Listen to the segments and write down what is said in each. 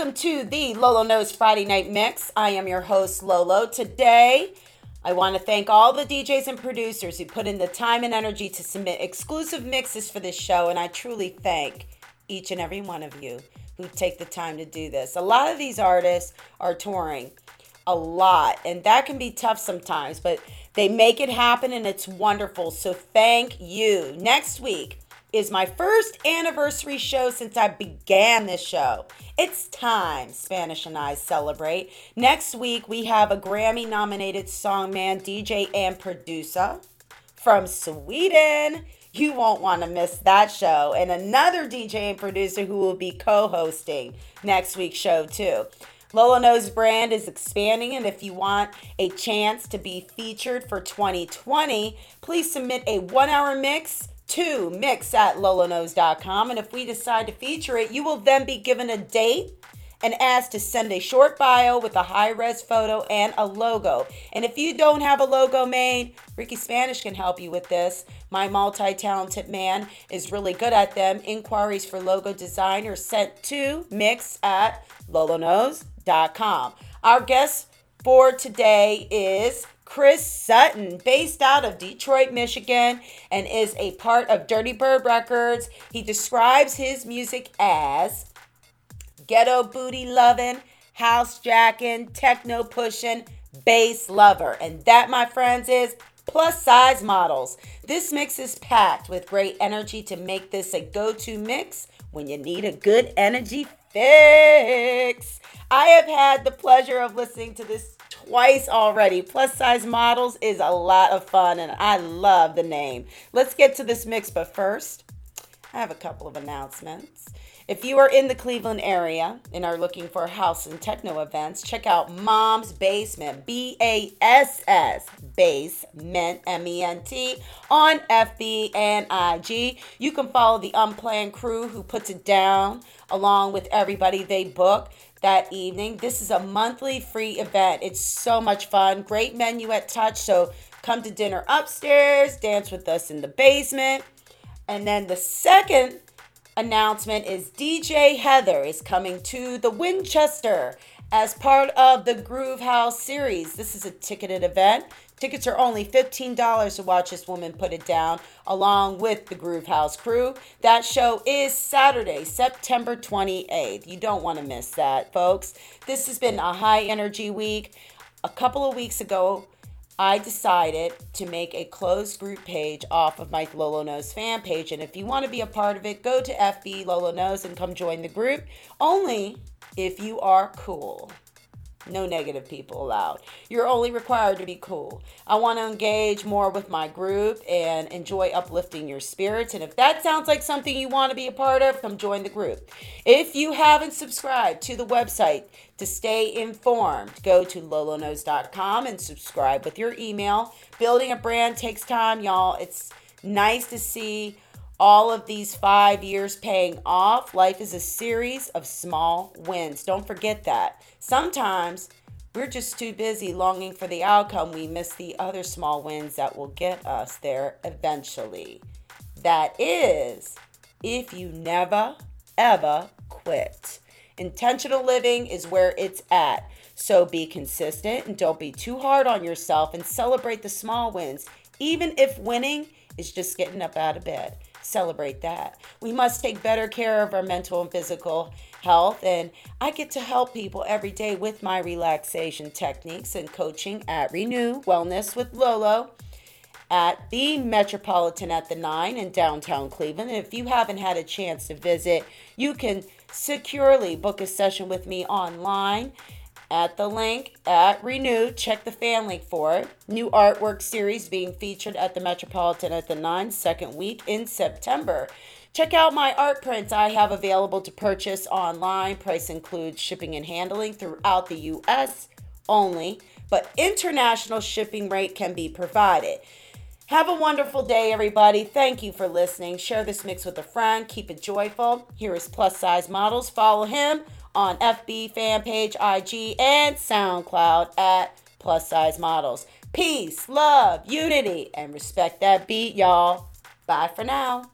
Welcome to the Lolo Knows Friday Night Mix. I am your host, Lolo. Today, I want to thank all the DJs and producers who put in the time and energy to submit exclusive mixes for this show, and I truly thank each and every one of you who take the time to do this. A lot of these artists are touring a lot, and that can be tough sometimes, but they make it happen and it's wonderful. So, thank you. Next week, is my first anniversary show since I began this show. It's time Spanish and I celebrate. Next week, we have a Grammy nominated songman, DJ, and producer from Sweden. You won't want to miss that show. And another DJ and producer who will be co hosting next week's show, too. Lolo Knows brand is expanding, and if you want a chance to be featured for 2020, please submit a one hour mix to mix at loloknows.com. And if we decide to feature it, you will then be given a date and asked to send a short bio with a high res photo and a logo. And if you don't have a logo made, Ricky Spanish can help you with this. My multi talented man is really good at them. Inquiries for logo design are sent to mix at loloknows.com. Our guest for today is Chris Sutton, based out of Detroit, Michigan, and is a part of Dirtybird Records. He describes his music as ghetto booty loving, house jacking, techno pushing, bass lover. And that, my friends, is plus size models. This mix is packed with great energy to make this a go to mix when you need a good energy fix. I have had the pleasure of listening to this twice already. Plus size models is a lot of fun and I love the name. Let's get to this mix, but first, I have a couple of announcements. If you are in the Cleveland area and are looking for house and techno events, check out Mom's Basement, B A S S, Basement, M E N T, on FB and IG. You can follow the Unplanned crew who puts it down along with everybody they book that evening. This is a monthly free event. It's so much fun. Great menu at Touch. So come to dinner upstairs, dance with us in the basement. And then the second announcement is DJ Heather is coming to the Winchester as part of the Groove House series. This is a ticketed event. Tickets are only $15 to watch this woman put it down along with the Groove House crew. That show is Saturday, September 28th. You don't want to miss that, folks. This has been a high energy week. A couple of weeks ago, I decided to make a closed group page off of my Lolo Knows fan page. And if you want to be a part of it, go to FB Lolo Knows and come join the group. Only if you are cool. No negative people allowed. You're only required to be cool. I want to engage more with my group and enjoy uplifting your spirits. And if that sounds like something you want to be a part of, come join the group. If you haven't subscribed to the website to stay informed, go to loloknows.com and subscribe with your email. Building a brand takes time, y'all. It's nice to see all of these five years paying off. Life is a series of small wins. Don't forget that. Sometimes we're just too busy longing for the outcome. We miss the other small wins that will get us there eventually. That is, if you never, ever quit. Intentional living is where it's at. So be consistent and don't be too hard on yourself and celebrate the small wins, even if winning is just getting up out of bed celebrate that. We must take better care of our mental and physical health. And I get to help people every day with my relaxation techniques and coaching at Renew Wellness with Lolo at the Metropolitan at the Nine in downtown Cleveland. And if you haven't had a chance to visit, you can securely book a session with me online at the link at Renew. Check the fan link for it. New artwork series being featured at the Metropolitan at the 9 second week in September. Check out my art prints I have available to purchase online. Price includes shipping and handling throughout the U.S. only, but international shipping rate can be provided. Have a wonderful day, everybody. Thank you for listening. Share this mix with a friend. Keep it joyful. Here is Plus Size Models. Follow him on FB fan page, IG, and SoundCloud at Plus Size Models. Peace, love, unity, and respect that beat, y'all. Bye for now.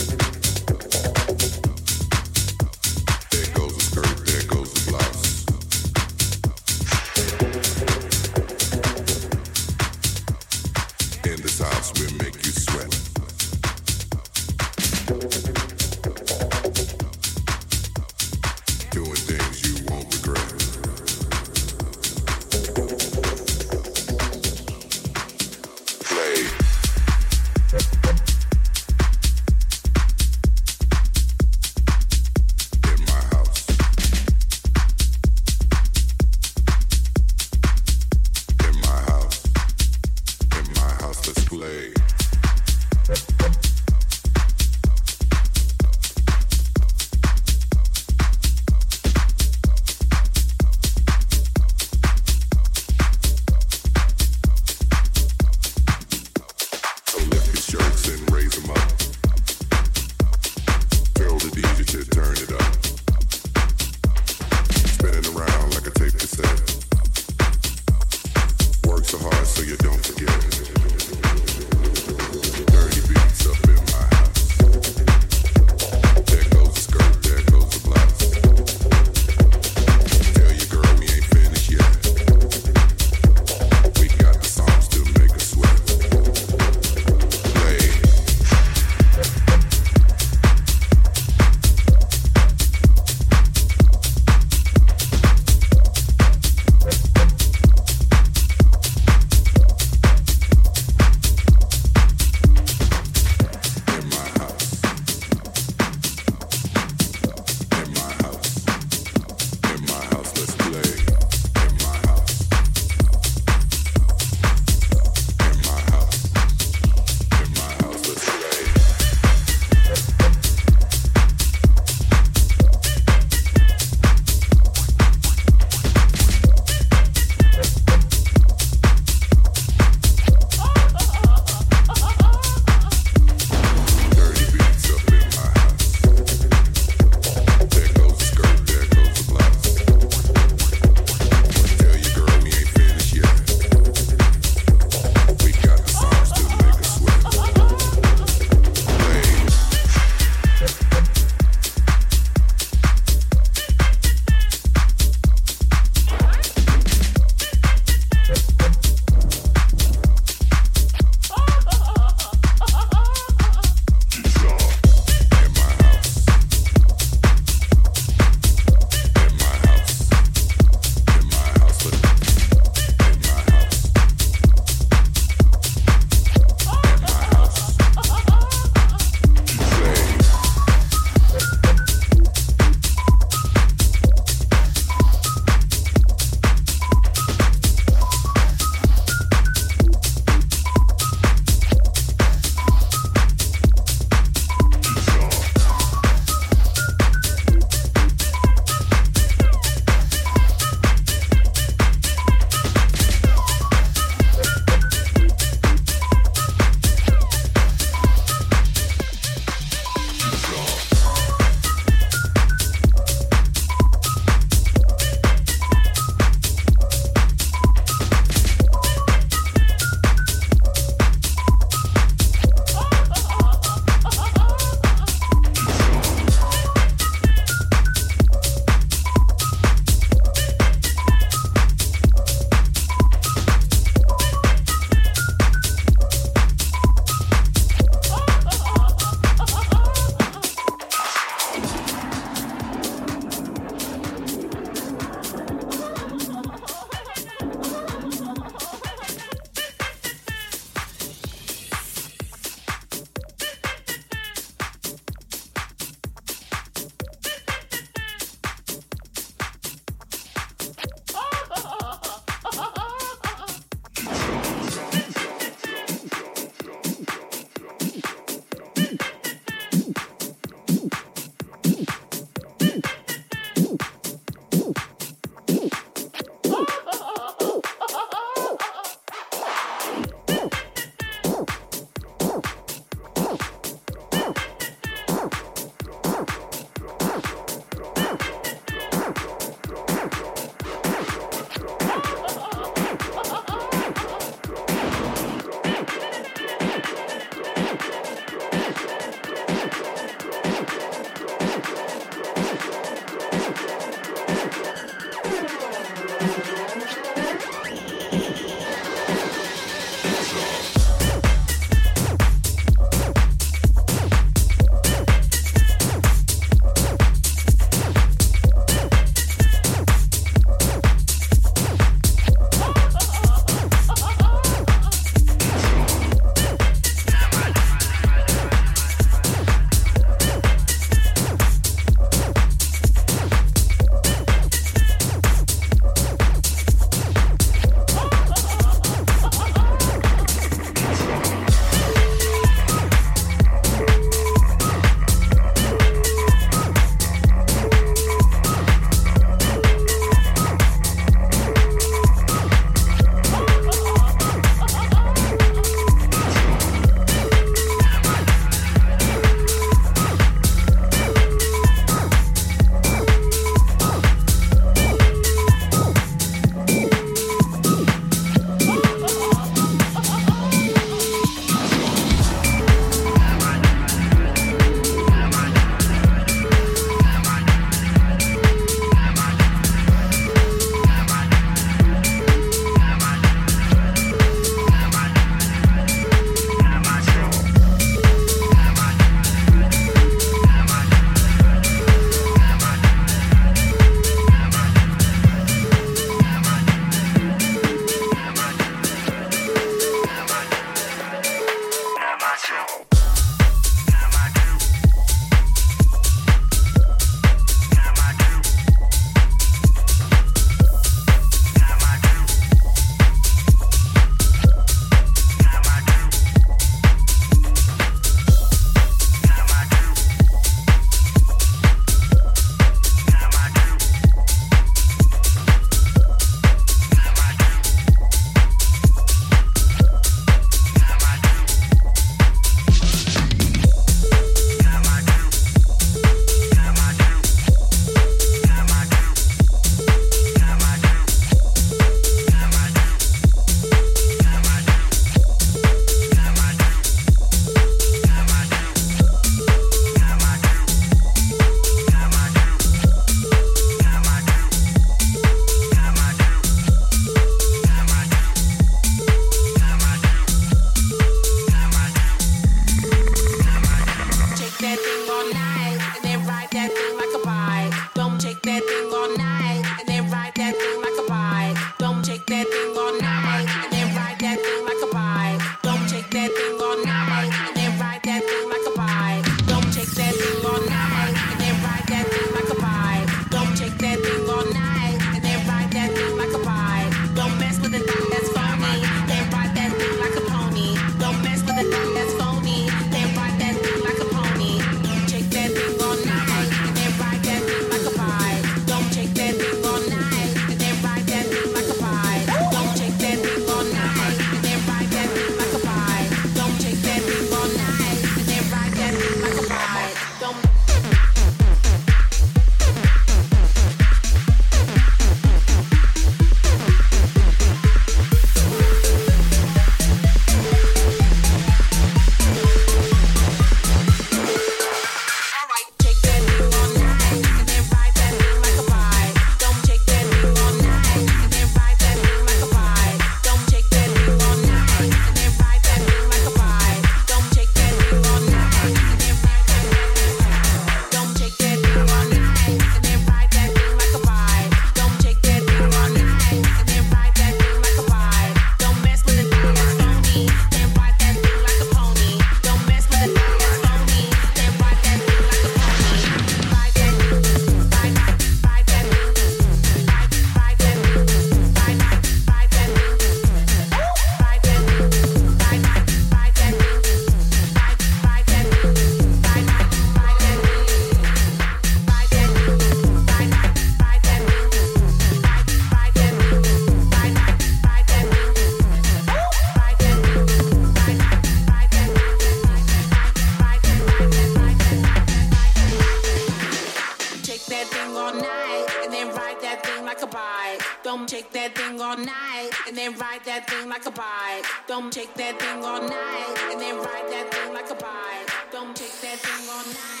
All night and then ride that thing like a bike. Don't take that thing all night and then ride that thing like a bike. Don't take that thing all night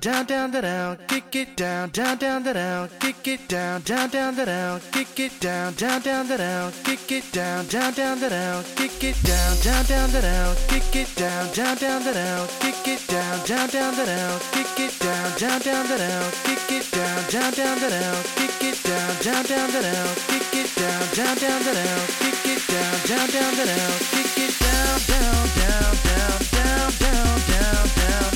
down, down, down, down, down, kick it down, down, down, down, kick it down, down, down, down, kick it down, down, down, down, kick it down, down, down, down, kick it down, down, down, down, kick it down, down, down, down, kick it down, down, down, down, kick it down, down, down, down, kick it down, down, down, down, kick it down, down, down, down, kick it down, down, down, down, kick it down, down, down, down, kick it down, down, down, down, down, down, down, down.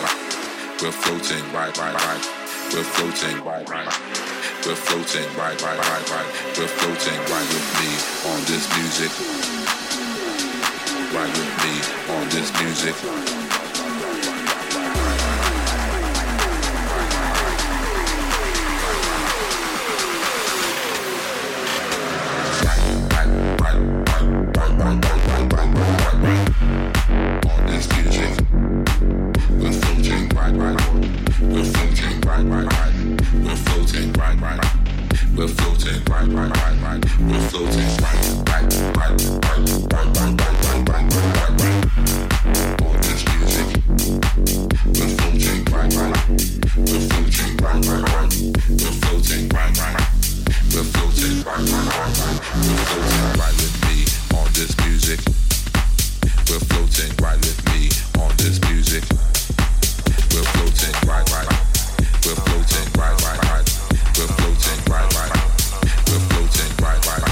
right. We're floating, right, right, right. We're floating, right, right. We're floating, right, right, right, right. We're floating right with me on this music. Right with me on this music. right. We're floating, right, right, right. We're floating, right, right. Right. We're floating, right, right, right, right, right, right, right, right, right, right, this music. We're floating, right, right. We're floating, right, right, right. We're floating, right, right. We're right, right, right, right. Right with me on this music. We're floating right with me on this music. We're floating right, right, right. We're floating right, right. right. We're floating right, right.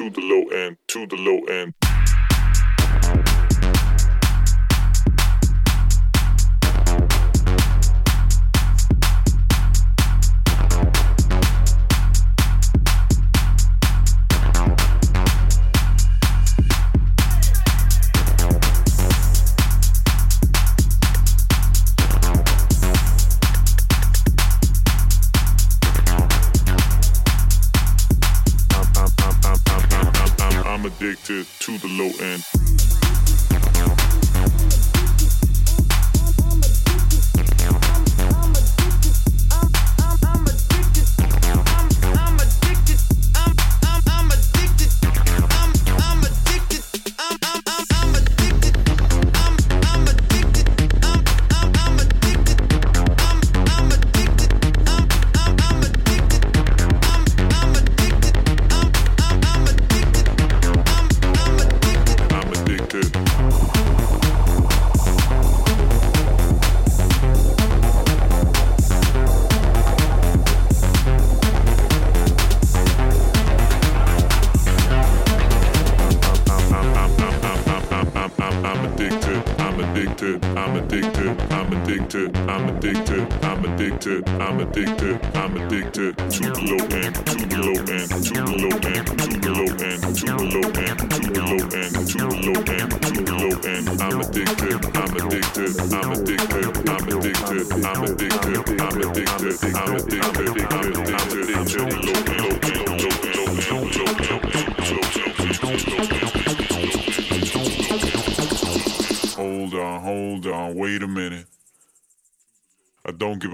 to the low end, to the low end. To the low end. Addicted, I'm addicted, to the low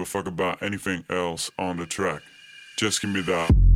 fuck about anything else on the track. Just give me that.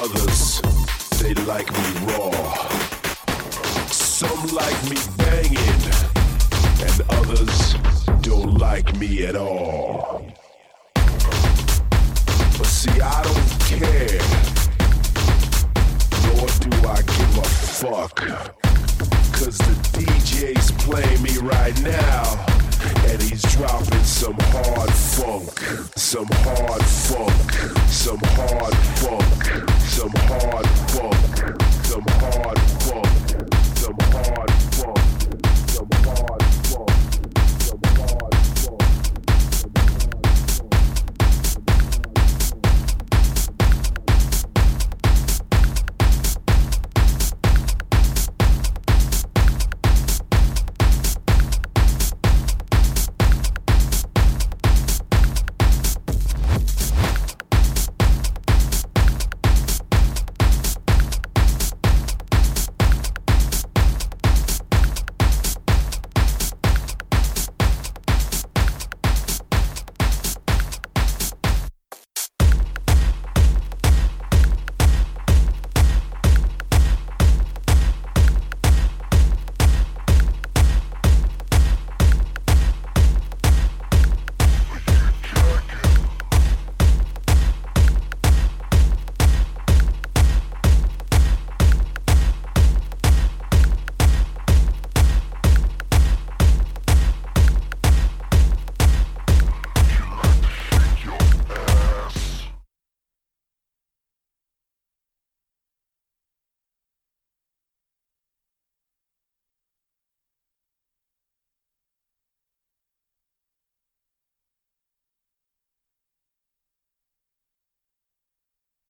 Others, they like me raw. Some like me banging, and others don't like me at all. But see, I don't care, nor do I give a fuck. Cause the DJ's playing me right now and he's dropping some hard funk, some hard funk, some hard funk, some hard funk, some hard funk. Some hard funk.